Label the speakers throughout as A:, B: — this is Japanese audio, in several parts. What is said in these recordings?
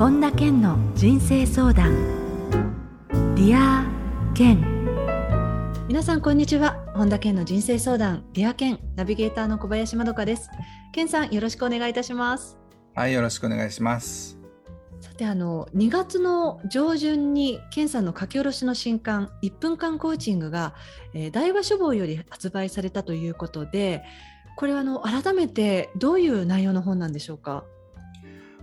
A: 本田健の人生相談。 Dear Ken 皆さんこんにちは。本田健の人生相談。 Dear Ken ナビゲーターの小林まどかです。健さんよろしくお願いいたします。
B: はいよろしくお願いします。
A: さてあの2月の上旬に健さんの書き下ろしの新刊1分間コーチングが、えー、大和書房より発売されたということでこれはあの改めてどういう内容の本なんでしょうか？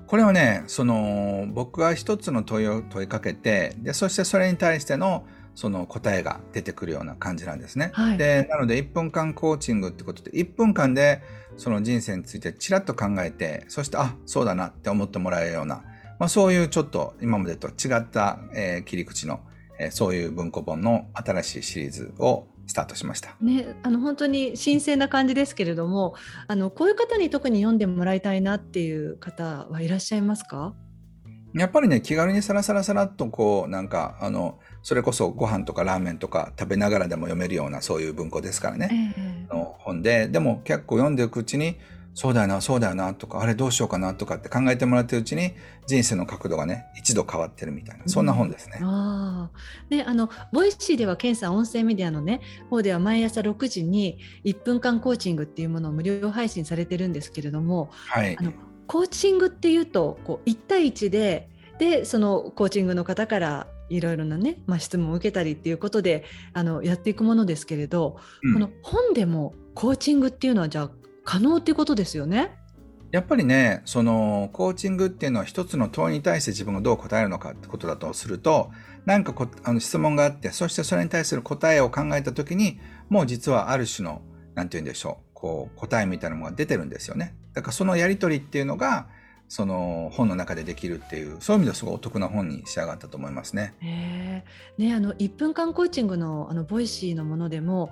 B: これはね、その僕が一つの問いを問いかけて、で、そしてそれに対してのその答えが出てくるような感じなんですね。はい、で、なので1分間コーチングってことで、1分間でその人生についてちらっと考えて、そして、あ、そうだなって思ってもらえるような、まあそういうちょっと今までと違った、えー、切り口の、えー、そういう文庫本の新しいシリーズをスタートしました。
A: ね、あの本当に新鮮な感じですけれども、あのこういう方に特に読んでもらいたいなっていう方はいらっしゃいますか？
B: やっぱりね気軽にさらさらさらっとこうなんかあのそれこそご飯とかラーメンとか食べながらでも読めるようなそういう文庫ですからね、えー、の本ででも結構読んでいくうちにそうだよな、そうだよなとか、あれどうしようかなとかって考えてもらってるうちに人生の角度がね、一度変わってるみたいな、そんな本ですね。うん、
A: あで、あの、 Voicy では、ケンさん音声メディアのね、方では毎朝6時に1分間コーチングっていうものを無料配信されてるんですけれども、はい。あの、コーチングっていうと、こう、1対1で、で、そのコーチングの方からいろいろなね、まあ、質問を受けたりっていうことであのやっていくものですけれど、うん、この本でもコーチングっていうのはじゃあ可能ってことですよね。
B: やっぱりね、そのコーチングっていうのは一つの問いに対して自分がどう答えるのかってことだとすると、何かこあの質問があって、そしてそれに対する答えを考えたときに、もう実はある種の、なんて言うんでしょう、こう答えみたいなものが出てるんですよね。だからそのやりとりっていうのが、その本の中でできるっていう、そういう意味ではすごいお得な本に仕上がったと思いますね。
A: ねあの1分間コーチングのあの Voicy のものでも、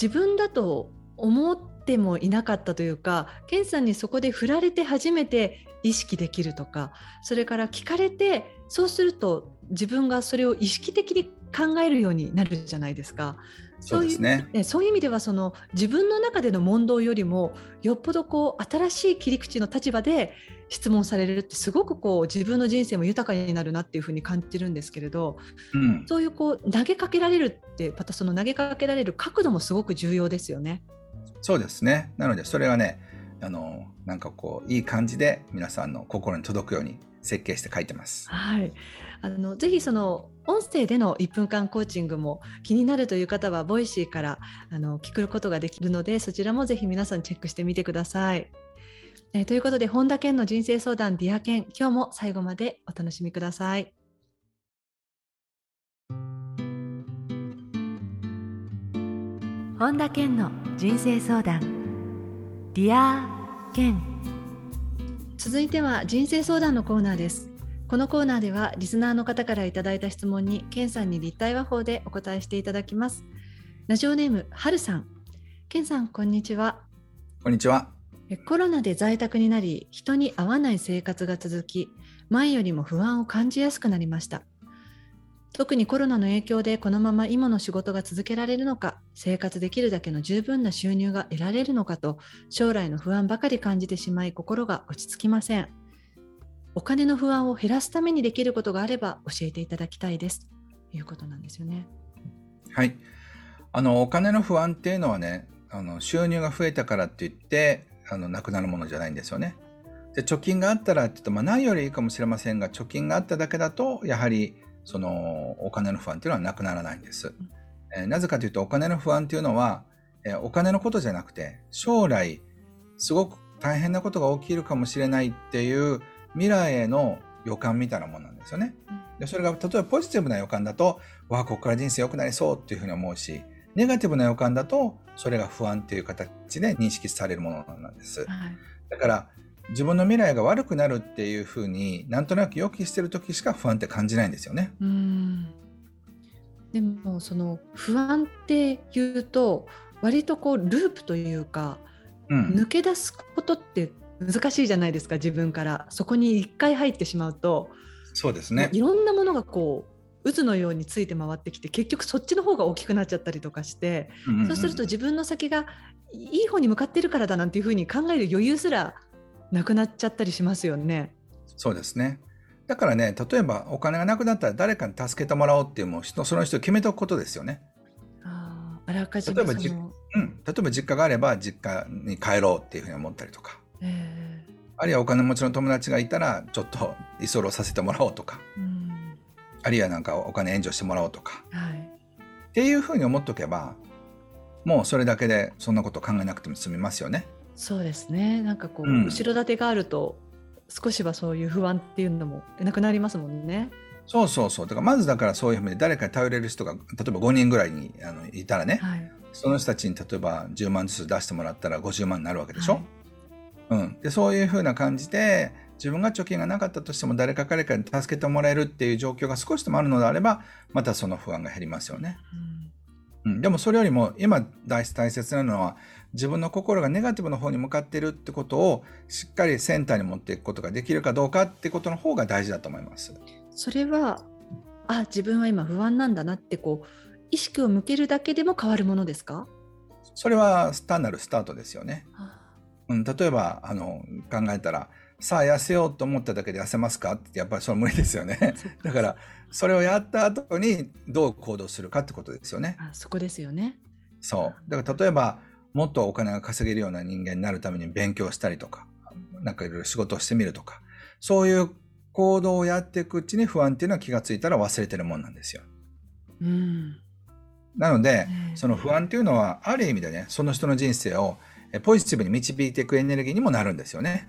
A: 自分だと思ってもいなかったというか健さんにそこで振られて初めて意識できるとかそれから聞かれてそうすると自分がそれを意識的に考えるようになるじゃないですか。
B: そうですね
A: そういう意味ではその自分の中での問答よりもよっぽどこう新しい切り口の立場で質問されるってすごくこう自分の人生も豊かになるなっていうふうに感じるんですけれど、うん、そういうこう投げかけられるってまたその投げかけられる角度もすごく重要ですよね。
B: そうですね。なので、それはね、あの、なんかこう、いい感じで皆さんの心に届くように設計して書いてます。
A: はい。あの、ぜひその、音声での1分間コーチングも気になるという方は、 Voicy からあの聞くことができるので、そちらもぜひ皆さんチェックしてみてください。え、ということで、本田健の人生相談 Dear Ken、今日も最後までお楽しみください。本田健の人生相談。 Dear Ken。続いては人生相談のコーナーです。このコーナーではリスナーの方からいただいた質問に健さんに立体話法でお答えしていただきます。ラジオネームはるさん。健さんこんにちは。
B: こんにちは。
A: コロナで在宅になり人に会わない生活が続き前よりも不安を感じやすくなりました特にコロナの影響でこのまま今の仕事が続けられるのか、生活できるだけの十分な収入が得られるのかと、将来の不安ばかり感じてしまい心が落ち着きません。お金の不安を減らすためにできることがあれば教えていただきたいです。ということなんですよね。
B: はい。あの、お金の不安っていうのはね、あの収入が増えたからって言って、あの、なくなるものじゃないんですよね。で、貯金があったらって言うと、まあ、ないよりいいかもしれませんが、貯金があっただけだと、やはりそのお金の不安っていうのはなくならないんです。えー、なぜかというとお金の不安っていうのは、えー、お金のことじゃなくて将来すごく大変なことが起きるかもしれないっていう未来への予感みたいなものなんですよね。でそれが例えばポジティブな予感だとわあここから人生良くなりそうっていうふうに思うしネガティブな予感だとそれが不安っていう形で認識されるものなんです。はい、だから自分の未来が悪くなるっていうふうになんとなく予期してる時しか不安って感じないんですよね。うん。
A: でもその不安っていうと割とこうループというか、うん、抜け出すことって難しいじゃないですか自分から。そこに一回入ってしまうと
B: そうですね。
A: いろんなものがこう渦のようについて回ってきて結局そっちの方が大きくなっちゃったりとかして、うんうん、そうすると自分の先がいい方に向かってるからだなんていうふうに考える余裕すらなくなっちゃったりしますよね。
B: そうですね。だからね、例えばお金がなくなったら誰かに助けてもらおうっていうもう人その人を決めておくことですよね。
A: ああ、あらかじ
B: 例えばじうん、例えば実家があれば実家に帰ろうっていうふうに思ったりとか、
A: え
B: あるいはお金持ちの友達がいたらちょっと居候させてもらおうとか、
A: えうん、
B: あるいはなんかお金援助してもらおうとか、
A: はい。
B: っていうふうに思っとけば、もうそれだけでそんなこと考えなくても済みますよね。
A: そうですね。なんかこう、
B: うん
A: 後ろ盾があると少しはそういう不安っていうのもなくなりますもんね。
B: そうそうそう。だからまずだからそういうふうに誰かに頼れる人が例えば5人ぐらいにあのいたらね、
A: はい。
B: その人たちに例えば10万ずつ出してもらったら50万になるわけでしょ？
A: はい
B: うん、でそういうふうな感じで自分が貯金がなかったとしても誰か彼かに助けてもらえるっていう状況が少しでもあるのであればまたその不安が減りますよね。
A: うん
B: うん、でもそれよりも今大大切なのは自分の心がネガティブの方に向かっているってことをしっかりセンターに持っていくことができるかどうかってことの方が大事だと思います。
A: それはあ自分は今不安なんだなってこう意識を向けるだけでも変わるものですか？
B: それは単なるスタートですよね。
A: あ
B: うん、例えばあの考えたらさあ痩せようと思っただけで痩せますか？ってやっぱりそれは無理ですよね。だからそれをやった後にどう行動するかってことですよね。
A: あそこですよね。
B: そう。だから例えばもっとお金が稼げるような人間になるために勉強したりとか、なんかいろいろ仕事をしてみるとか、そういう行動をやっていくうちに不安っていうのは気がついたら忘れてるもんなんですよ。
A: うん。
B: なので、
A: ね
B: その不安っていうのはある意味でね、その人の人生をえポジティブに導いていくエネルギーにもなるんですよね。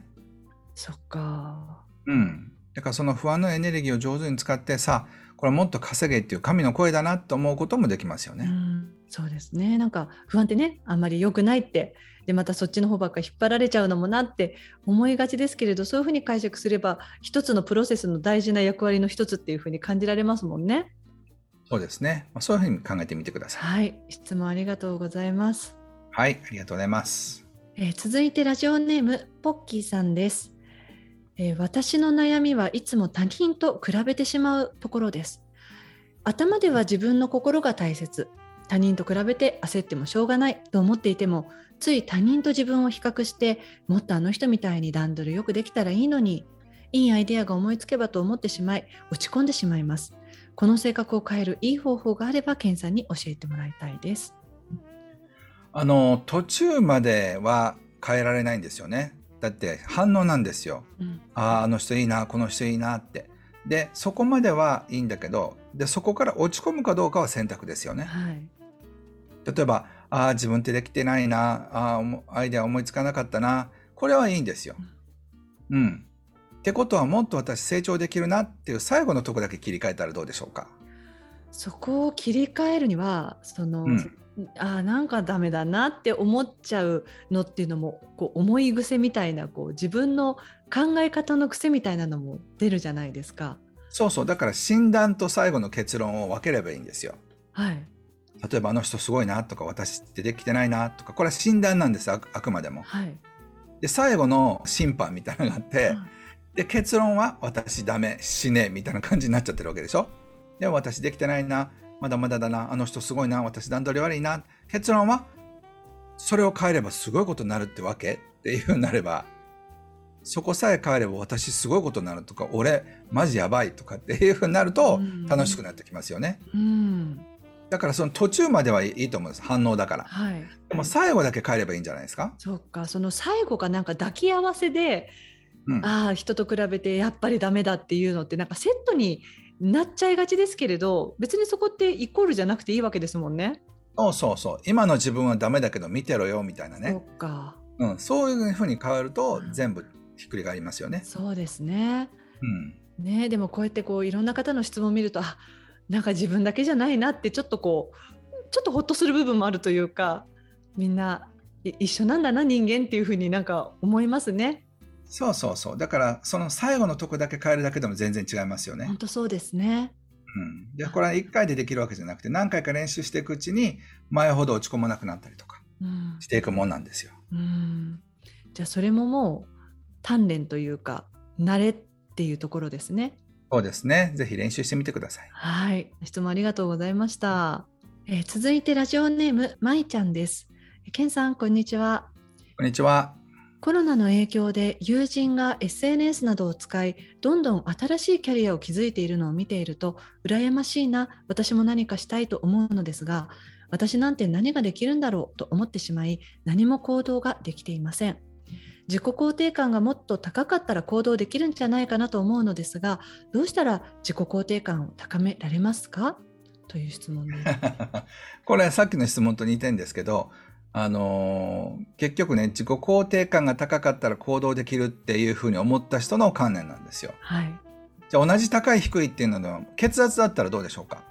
A: そっか。
B: うん。だからその不安のエネルギーを上手に使ってさ、これもっと稼げっていう神の声だなと思うこともできますよね。
A: うん、そうですね。なんか不安ってね、あんまり良くないって、でまたそっちの方ばっか引っ張られちゃうのもなって思いがちですけれど、そういうふうに解釈すれば、一つのプロセスの大事な役割の一つっていうふうに感じられますもんね。
B: そうですね。まあ、そういうふうに考えてみてください。
A: はい、質問ありがとうございます。
B: はい、ありがとうございます。
A: えー続いてラジオネームポッキーさんです、えー私の悩みはいつも他人と比べてしまうところです頭では自分の心が大切他人と比べて焦ってもしょうがないと思っていてもつい他人と自分を比較してもっとあの人みたいに段取りよくできたらいいのにいいアイデアが思いつけばと思ってしまい落ち込んでしまいますこの性格を変えるいい方法があればケンさんに教えてもらいたいです
B: あの、途中までは変えられないんですよね。だって反応なんですよ。
A: うん
B: ああ、あの人いいな、この人いいなって。で、そこまではいいんだけど、で、そこから落ち込むかどうかは選択ですよね。
A: はい
B: 例えば、ああ、自分ってできてないな、ああ、アイデア思いつかなかったな、これはいいんですよ。うん。ってことはもっと私成長できるなっていう最後のとこだけ切り替えたらどうでしょうか？
A: そこを切り替えるにはその、
B: うん
A: あーなんかダメだなって思っちゃうのっていうのもこう思い癖みたいなこう自分の考え方の癖みたいなのも出るじゃないですか。
B: そうそう。だから診断と最後の結論を分ければいいんですよ。
A: はい、
B: 例えばあの人すごいなとか私ってできてないなとかこれは診断なんですあくあくまでも。
A: はい。
B: で最後の審判みたいなのがあって、
A: はい。
B: で結論は私ダメ死ねみたいな感じになっちゃってるわけでしょ？でも私できてないなまだまだだなあの人すごいな私段取り悪いな結論はそれを変えればすごいことになるってわけ？っていうふうになればそこさえ変えれば私すごいことになるとか俺マジやばいとかっていうふうになると
A: うん。
B: 楽しくなってきますよね。
A: うん
B: だからその途中まではいいと思うんです。反応だから。
A: はい、
B: でも最後だけ変えればいいんじゃないですか、
A: そっか。その最後がなんか抱き合わせで、
B: うん、
A: ああ人と比べてやっぱりダメだっていうのってなんかセットになっちゃいがちですけれど別にそこってイコールじゃなくていいわけですもんね。
B: そうそう。そう今の自分はダメだけど見てろよみたいな
A: そ
B: ね、
A: っか。
B: うん、そういうふうに変わると
A: うん
B: 全部ひっくり返りますよね。
A: そうですね。
B: うん、
A: ねでもこうやってこういろんな方の質問を見るとあなんか自分だけじゃないなってちょっとこうちょっとほっとする部分もあるというかみんない一緒なんだな人間っていうふうになんか思いますね。
B: そうそうそうだからその最後のとこだけ変えるだけでも全然違いますよね
A: 本。当そうですね。
B: うん、でこれは1回でできるわけじゃなくて何回か練習していくうちに前ほど落ち込まなくなったりとか
A: うん
B: していくもんなんですよ。
A: うんじゃあそれももう鍛錬というか慣れっていうところですね。
B: そうですね。ぜひ練習してみてください。
A: はい、質問ありがとうございました。えー続いてラジオネームまいちゃんです。ケンさんこんにちは。
B: こんにちは。
A: コロナの影響で友人が SNS などを使いどんどん新しいキャリアを築いているのを見ていると羨ましいな私も何かしたいと思うのですが私なんて何ができるんだろうと思ってしまい何も行動ができていません自己肯定感がもっと高かったら行動できるんじゃないかなと思うのですがどうしたら自己肯定感を高められますか？という質問です
B: これさっきの質問と似てるんですけどあのー、結局ね自己肯定感が高かったら行動できるっていうふうに思った人の観念なんですよ。
A: はい、
B: じゃあ同じ高い低いっていうのは血圧だったらどうでしょうか？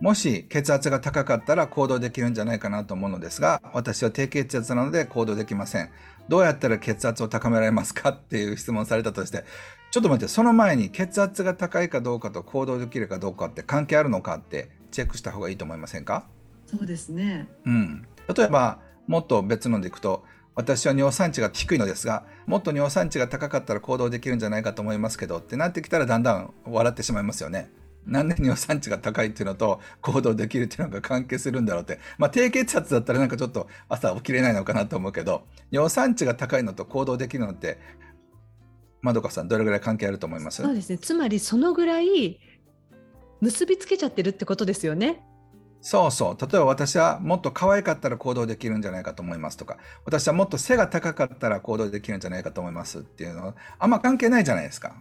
B: もし血圧が高かったら行動できるんじゃないかなと思うのですが私は低血圧なので行動できません。どうやったら血圧を高められますかっていう質問されたとしてちょっと待ってその前に血圧が高いかどうかと行動できるかどうかって関係あるのかってチェックした方がいいと思いませんか？
A: そうですね。
B: うん。例えば、もっと別のでいくと、私は尿酸値が低いのですが、もっと尿酸値が高かったら行動できるんじゃないかと思いますけどってなってきたらだんだん笑ってしまいますよね。なんで尿酸値が高いっていうのと行動できるっていうのが関係するんだろうって。まあ低血圧だったらなんかちょっと朝起きれないのかなと思うけど、尿酸値が高いのと行動できるのって、まどかさんどれぐらい関係あると思います？
A: そうですね。つまりそのぐらい結びつけちゃってるってことですよね。
B: そうそう。例えば私はもっと可愛かったら行動できるんじゃないかと思いますとか、私はもっと背が高かったら行動できるんじゃないかと思いますっていうのは、あんま関係ないじゃないですか。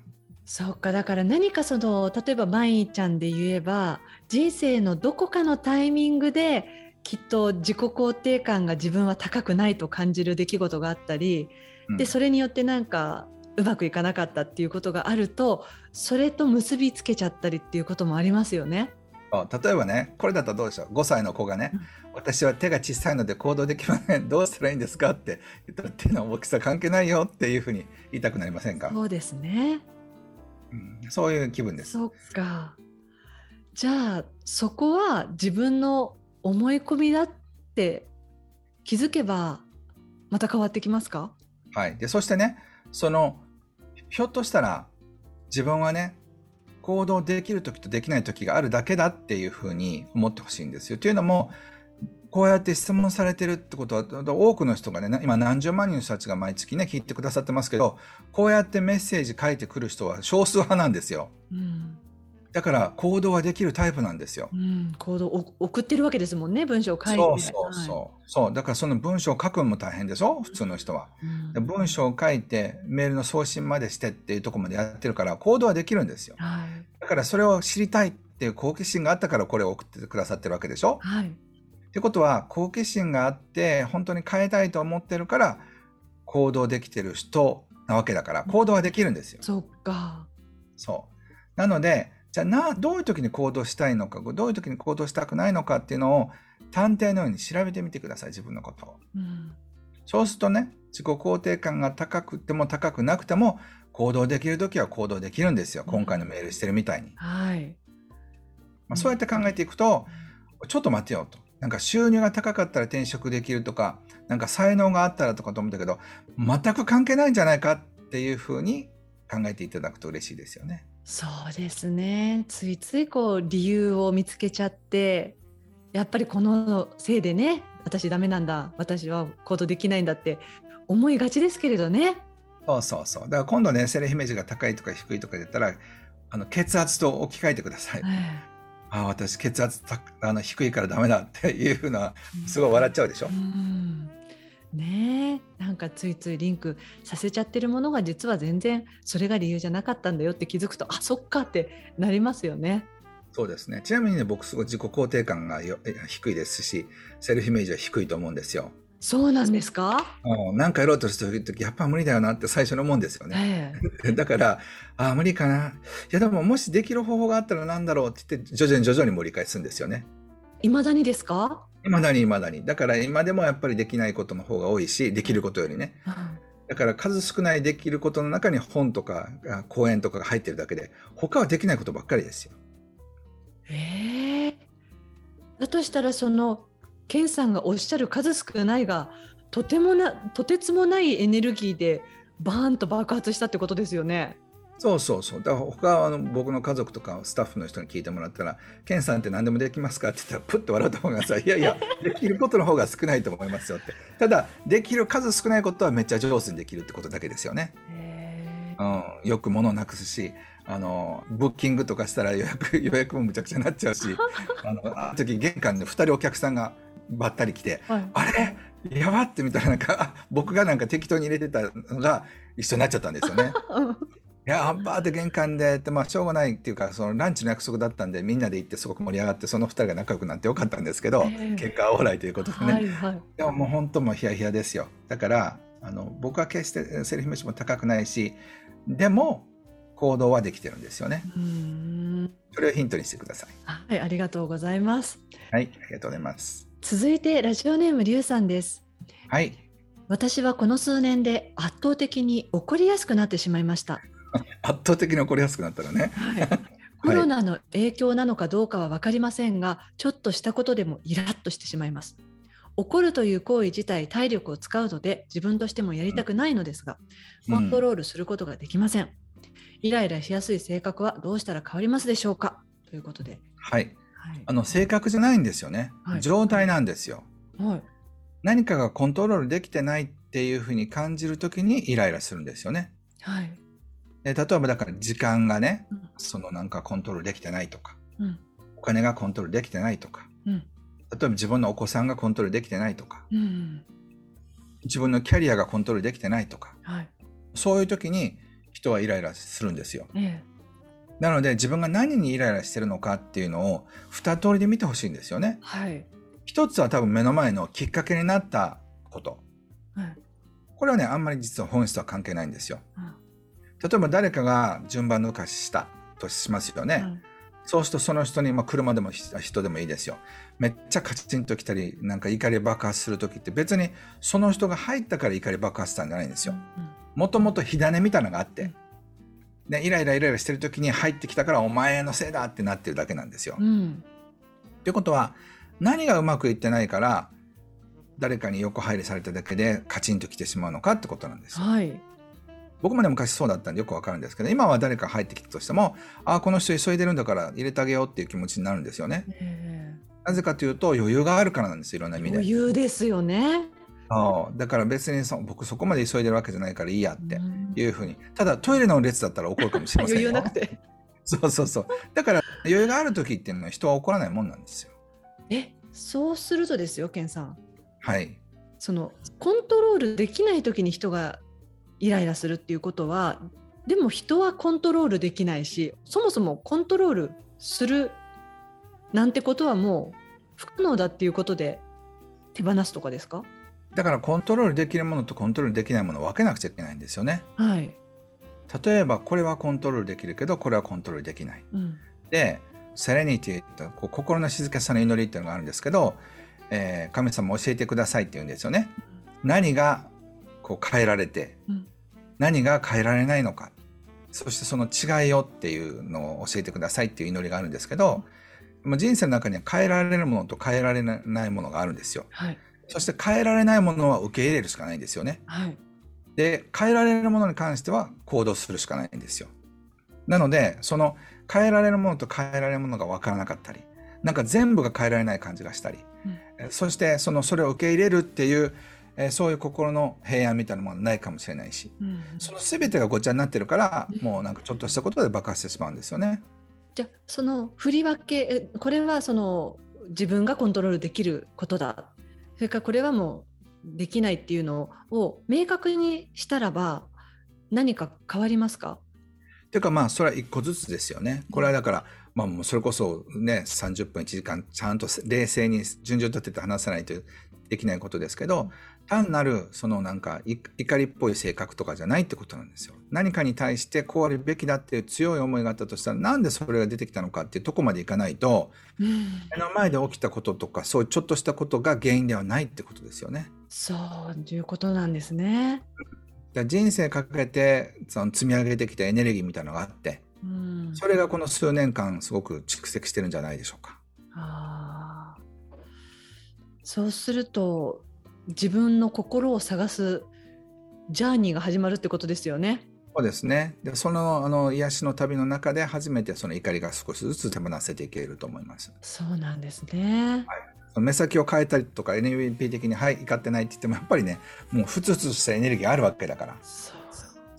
A: そうか、だから何かその、例えば舞ちゃんで言えば、人生のどこかのタイミングで、きっと自己肯定感が自分は高くないと感じる出来事があったり、うん、でそれによってなんかうまくいかなかったっていうことがあるとそれと結びつけちゃったりっていうこともありますよね。
B: 例えばねこれだったらどうでしょう？5歳の子がね、うん、私は手が小さいので行動できません。どうしたらいいんですか？って言ったら手の大きさ関係ないよっていうふうに言いたくなりませんか？
A: そうですね、
B: うん、そういう気分です。
A: そっか。じゃあそこは自分の思い込みだって気づけばまた変わってきますか？
B: はい。でそしてねそのひょっとしたら自分はね行動できる時とできない時があるだけだっていうふうに思ってほしいんですよ。というのも、こうやって質問されてるってことは、多くの人がね、今何十万人の人たちが毎月ね、聞いてくださってますけど、こうやってメッセージ書いてくる人は少数派なんですよ。うんだから行動はできるタイプなんですよ。
A: うん、行動を送ってるわけですもんね、文章を書いて。
B: そうそうそう。はい、そうだからその文章を書くのも大変でしょ？普通の人は、うん、文章を書いてメールの送信までしてっていうところまでやってるから行動はできるんですよ。はい、だからそれを知りたいっていう好奇心があったからこれを送ってくださってるわけでしょ？はい。ってことは好奇心があって本当に変えたいと思ってるから行動できてる人なわけだから行動はできるんですよ。
A: そっか。
B: そう。なのでじゃあな、どういう時に行動したいのか、どういう時に行動したくないのかっていうのを探偵のように調べてみてください、自分のことを。うん、そうするとね、自己肯定感が高くても高くなくても、行動できる時は行動できるんですよ。今回のメールしてるみたいに。
A: はい。
B: まあ、そうやって考えていくと、ちょっと待てよと。なんか収入が高かったら転職できるとか、なんか才能があったらとかと思ったけど、全く関係ないんじゃないかっていうふうに考えていただくと嬉しいですよね。
A: そうですねついついこう理由を見つけちゃってやっぱりこのせいでね私ダメなんだ私は行動できないんだって思いがちですけれどね。
B: そうそうそうだから今度ねセルフイメージが高いとか低いとか言ったらあの血圧と置き換えてください。はい、ああ私血圧あの低いからダメだっていうのはすごい笑っちゃうでしょ？うん
A: ねなんかついついリンクさせちゃってるものが実は全然それが理由じゃなかったんだよって気づくとあそっかってなりますよね。
B: そうですねちなみにね僕すごい自己肯定感が低いですしセルフイメージは低いと思うんですよ。
A: そうなんですか？
B: 何かやろうとしてる時やっぱ無理だよなって最初に思うんですよね。えー、だからああ無理かないやでももしできる方法があったら何だろうって言って徐々に徐々に盛り返すんですよね。
A: いまだにですか？
B: いまだにいまだに。だから今でもやっぱりできないことの方が多いし、できることよりね。だから数少ないできることの中に本とか講演とかが入ってるだけで、他はできないことばっかりですよ。
A: ええー、だとしたらその、ケンさんがおっしゃる数少ないが、とてもな、とてつもないエネルギーでバーンと爆発したってことですよね。
B: そうそうそう。だから他はあの僕の家族とかスタッフの人に聞いてもらったら、ケンさんって何でもできますかって言ったら、プッと笑った方がさ、いやいや、できることの方が少ないと思いますよって。ただ、できる数少ないことはめっちゃ上手にできるってことだけですよね。
A: へ
B: うん、よく物をなくすし、あの、ブッキングとかしたら予約、予約もむちゃくちゃになっちゃうし、あの、あの時玄関で2人お客さんがばったり来て、
A: ーはい
B: あれ？やばってみたらなんか、あ僕がなんか適当に入れてたのが一緒になっちゃったんですよね。
A: う ん
B: いや、バーって玄関でって、まあ、しょうがないっていうか、そのランチの約束だったんで、みんなで行ってすごく盛り上がって、その二人が仲良くなってよかったんですけど、
A: ええ
B: 結果はオーライということでね。
A: はいはい。
B: でももう本当もうヒヤヒヤですよ。だから、あの、僕は決してセルフイメージも高くないし、でも、行動はできてるんですよね。それをヒントにしてください。
A: はい、ありがとうございます。
B: はい、ありがとうございます。
A: 続いてラジオネームりゅうさんです。
B: はい。
A: 私はこの数年で圧倒的に怒りやすくなってしまいました。
B: 圧倒的に怒りやすくなったらね。
A: はい、コロナの影響なのかどうかは分かりませんが、ちょっとしたことでもイラッとしてしまいます。怒るという行為自体体力を使うので自分としてもやりたくないのですが、コントロールすることができません。イライラしやすい性格はどうしたら変わりますでしょうか？ということで。
B: はい。
A: はい。
B: あの、性格じゃないんですよね。
A: はい。
B: 状態なんですよ。
A: はい。
B: 何かがコントロールできてないっていうふうに感じるときにイライラするんですよね。
A: はい。
B: で例えばだから時間がね、
A: うん。
B: そのなんかコントロールできてないとか、
A: うん。
B: お金がコントロールできてないとか、
A: うん。
B: 例えば自分のお子さんがコントロールできてないとか、
A: うん
B: 自分のキャリアがコントロールできてないとか、
A: はい。
B: そういう時に人はイライラするんですよ。
A: え
B: なので自分が何にイライラしてるのかっていうのを二通りで見てほしいんですよね
A: え。はい
B: 一つは多分目の前のきっかけになったこと。
A: はい
B: これはね、あんまり実は本質とは関係ないんですよ。
A: うん
B: 例えば誰かが順番抜かししたとしますよね。
A: うん
B: そうするとその人に、まあ、車でも人人でもいいですよ。めっちゃカチンときたり、なんか怒り爆発するときって別にその人が入ったから怒り爆発したんじゃないんですよ。もともと火種みたいなのがあって、でイライライライラしてるときに入ってきたからお前のせいだってなってるだけなんですよ。
A: うんうん
B: ということは何がうまくいってないから誰かに横入りされただけでカチンときてしまうのかってことなんですよ。
A: はい
B: 僕もね昔そうだったんでよくわかるんですけど今は誰か入ってきたとしてもああこの人急いでるんだから入れてあげようっていう気持ちになるんですよね。
A: え
B: なぜかというと余裕があるからなんですいろんな
A: え
B: 意味で。
A: 余裕ですよね。
B: そうだから別にそ僕そこまで急いでるわけじゃないからいいやって
A: うん
B: いうふうにただトイレの列だったら怒るかもしれませんよ。
A: 余裕なくて。
B: そうそうそうだから余裕がある時っていうのは人は怒らないもんなんですよ。
A: えそうするとですよケンさん
B: はい。
A: そのコントロールできない時に人がイライラするっていうことはでも人はコントロールできないしそもそもコントロールするなんてことはもう不可能だっていうことで手放すとかですか？
B: だからコントロールできるものとコントロールできないものを分けなくちゃいけないんですよね。
A: はい、
B: 例えばこれはコントロールできるけどこれはコントロールできない。
A: うん
B: で、セレニティってこう心の静かさの祈りっていうのがあるんですけど、えー神様教えてくださいって言うんですよね。何がこう変えられて、
A: うん
B: 何が変えられないのか、そしてその違いをっていうのを教えてくださいっていう祈りがあるんですけど、もう人生の中には変えられるものと変えられないものがあるんですよ。
A: はい
B: そして変えられないものは受け入れるしかないんですよね。
A: はい
B: で、変えられるものに関しては行動するしかないんですよ。なので、その変えられるものと変えられるものが分からなかったり、なんか全部が変えられない感じがしたり、
A: うん
B: えそしてそのそれを受け入れるっていう、えーそういう心の平安みたいなものはないかもしれないし、
A: うん
B: その全てがごちゃになってるから、もうなんかちょっとしたことで爆発してしまうんですよね。
A: じゃあその振り分けえこれはその自分がコントロールできることだそれからこれはもうできないっていうのを明確にしたらば何か変わりますか？
B: ていうかまあそれは一個ずつですよね。これはだから、まあもうそれこそね、30分1時間ちゃんと冷静に順序立てて話さないとできないことですけど、単なるそのなんかい怒りっぽい性格とかじゃないってことなんですよ。何かに対してこうあるべきだっていう強い思いがあったとしたら、なんでそれが出てきたのかっていうとこまでいかないと、目の前で起きたこととか、そういうちょっとしたことが原因ではないってことですよね。
A: そういうことなんですね。
B: 人生かけてその積み上げてきたエネルギーみたいなのがあって、
A: うん
B: それがこの数年間すごく蓄積してるんじゃないでしょうか。
A: あーそうすると自分の心を探すジャーニーが始まるってことですよね。
B: そうですね。で、その、あの、癒しの旅の中で初めてその怒りが少しずつ手放せていけると思います。
A: そうなんですね。
B: その目先を変えたりとか NLP 的に、はい、怒ってないって言っても、やっぱりね、もうふつふつしたエネルギーあるわけだから、
A: そう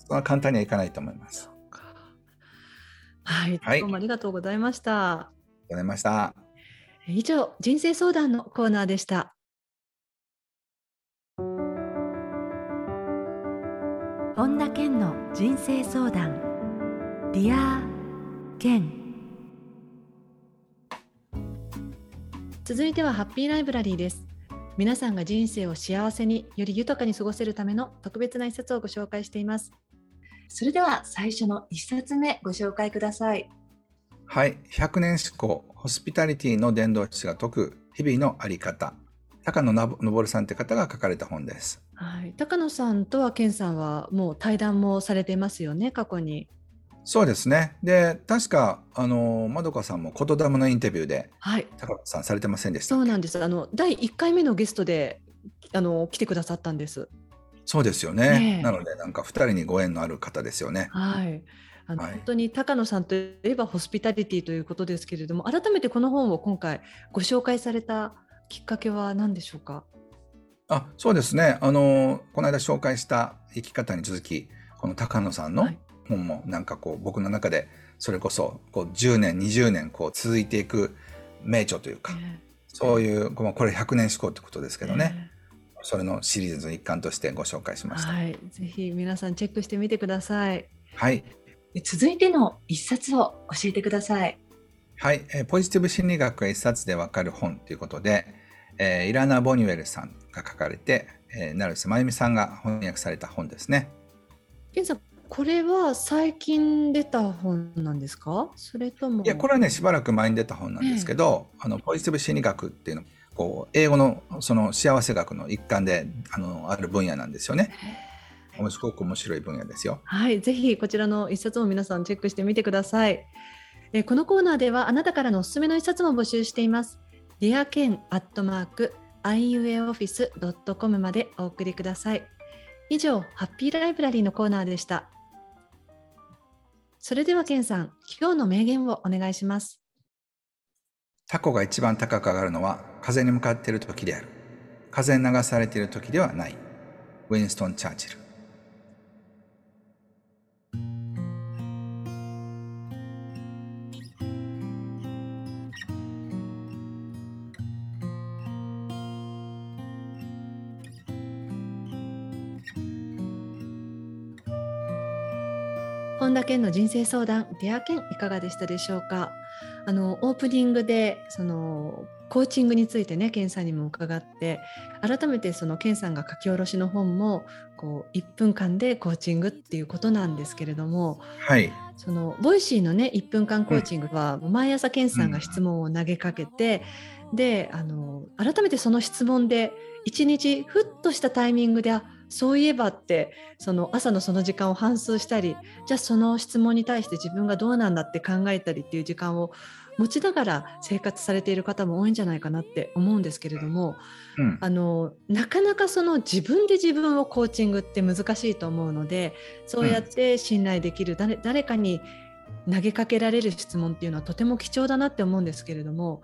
B: そんな簡単にはいかないと思います。
A: はい、
B: はい
A: どうもありがとうございました。
B: ありがとうございました。
A: 以上、人生相談のコーナーでした。本田健の人生相談。 Dear健。続いてはハッピーライブラリーです。皆さんが人生を幸せにより豊かに過ごせるための特別な一冊をご紹介しています。それでは最初の一冊目ご紹介ください。
B: はい。100年思考、ホスピタリティの伝道師が説く日々のあり方。高野なぼるさんって方が書かれた本です。
A: はい、高野さんとは健さんはもう対談もされていますよね過去に。
B: そうですね。で、確か、あの、まどかさんも言霊のインタビューで、
A: はい、
B: 高野さんされてませんでした
A: そうなんです。あの第1回目のゲストであの来てくださったんです。
B: そうですよね。
A: ねえ
B: なので、なんか二人にご縁のある方ですよね。
A: はい。あの
B: はい
A: 本当に高野さんといえばホスピタリティということですけれども、改めてこの本を今回ご紹介されたきっかけは何でしょうか？
B: あ、そうですね。あの、この間紹介した生き方に続き、この高野さんの
A: はい
B: 本もなんかこう、僕の中で、それこそ、こう、10年、20年、こう、続いていく名著というか、
A: ね
B: そういう、まあこれ100年思考ってことですけどね。
A: ね
B: それのシリーズの一環としてご紹介しました。
A: はい、ぜひ皆さんチェックしてみてください。
B: はい。
A: 続いての一冊を教えてください。
B: はい、えーポジティブ心理学が一冊でわかる本ということで、えーイラナ・ボニュエルさんが書かれて、えー、成瀬真由美さんが翻訳された本ですね。
A: ケンさん、これは最近出た本なんですか？それとも。
B: いや、これはね、しばらく前に出た本なんですけど、あの、ポジティブ心理学っていうの、こう、英語のその幸せ学の一環で、あの、ある分野なんですよね。面白く面白い分野ですよ。
A: はい、ぜひこちらの一冊も皆さんチェックしてみてください。えーこのコーナーではあなたからのおすすめの一冊も募集しています。ディアケンアットマーク iuaoffice.com までお送りください。以上、ハッピーライブラリーのコーナーでした。それではケンさん、今日の名言をお願いします。
B: タコが一番高く上がるのは風に向かっている時である。風に流されている時ではない。ウィンストン・チャーチル。
A: 本田健の人生相談、 Dear Ken いかがでしたでしょうか？あのオープニングでそのコーチングについてね、健さんにも伺って、改めてその健さんが書き下ろしの本もこう1分間でコーチングっていうことなんですけれども、
B: はい。
A: その Voicy のね1分間コーチングは毎朝健さんが質問を投げかけて、であの改めてその質問で一日ふっとしたタイミングであそういえばってその朝のその時間を反芻したりじゃあその質問に対して自分がどうなんだって考えたりっていう時間を持ちながら生活されている方も多いんじゃないかなって思うんですけれども
B: うん。
A: あのなかなかその自分で自分をコーチングって難しいと思うのでそうやって信頼できる誰誰かに投げかけられる質問っていうのはとても貴重だなって思うんですけれども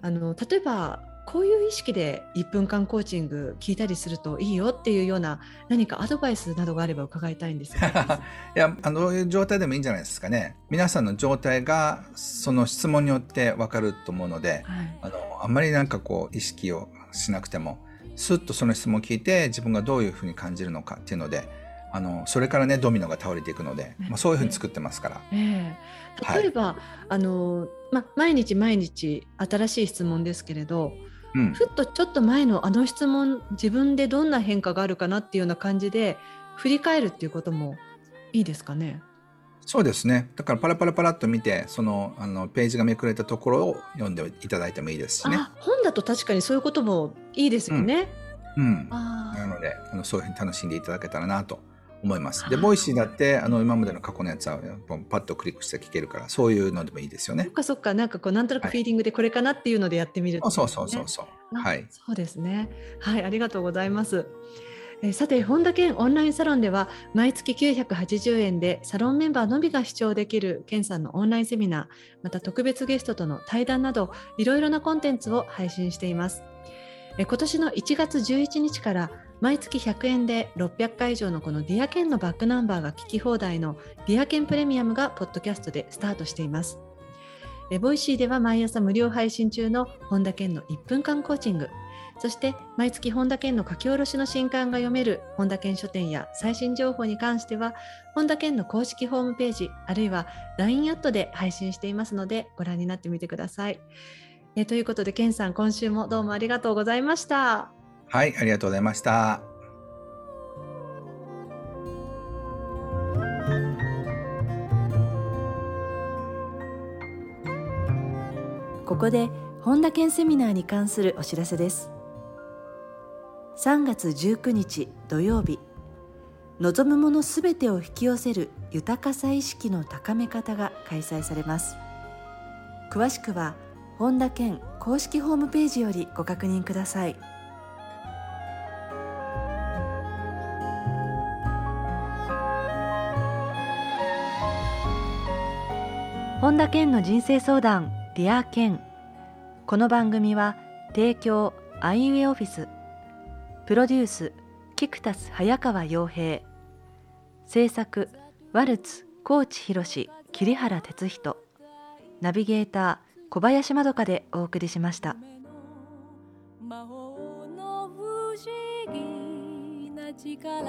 A: あの例えばこういう意識で1分間コーチング聞いたりするといいよっていうような何かアドバイスなどがあれば伺いたいんですが。
B: いや、あの、どういう状態でもいいんじゃないですかね。皆さんの状態が、その質問によってわかると思うので、
A: はい。
B: あの、あんまりなんかこう、意識をしなくても、スッとその質問を聞いて、自分がどういうふうに感じるのかっていうので、あの、それからね、ドミノが倒れていくので、まあ、そういうふうに作ってますから。
A: ええ。例えば、あのま、毎日毎日新しい質問ですけれど
B: うん。
A: ふっとちょっと前のあの質問自分でどんな変化があるかなっていうような感じで振り返るっていうこともいいですかね？
B: そうですね。だからパラパラパラっと見て、その、あの、ページがめくれたところを読んでいただいてもいいですしね。
A: あ本だと確かにそういうこともいいですよね。
B: うん。
A: あ
B: なので、あのそういうふうに楽しんでいただけたらなと思います。で、 Voicy だって、あの、今までの過去のやつは、パッとクリックして聞けるから、そういうのでもいいですよね
A: そっ。かそっかなんかこうなんとなく
B: はい
A: フィーリングでこれかなっていうのでやってみると
B: そうそうそうそうそう。
A: あ
B: はい。
A: そうですね。はい、ありがとうございます。えさて本田健オンラインサロンでは毎月980円でサロンメンバーのみが視聴できる健さんのオンラインセミナーまた特別ゲストとの対談などいろいろなコンテンツを配信していますえ今年の1月11日から毎月100円で600回以上のこのディアケンのバックナンバーが聞き放題のDear Ken プレミアムがポッドキャストでスタートしていますえ Voicy では毎朝無料配信中の本田健の1分間コーチングそして毎月本田健の書き下ろしの新刊が読める本田健書店や最新情報に関しては本田健の公式ホームページあるいは LINE アットで配信していますのでご覧になってみてください。えということで健さん今週もどうもありがとうございました。
B: はいありがとうございました。
A: ここで本田健セミナーに関するお知らせです。3月19日土曜日望むものすべてを引き寄せる豊かさ意識の高め方が開催されます詳しくは本田健公式ホームページよりご確認ください。本田健の人生相談 Dear Ken。この番組は提供アイウェイオフィス。プロデュースキクタス早川洋平。制作ワルツ高知博桐原哲人。ナビゲーター小林まどかでお送りしました。魔法の不思議な力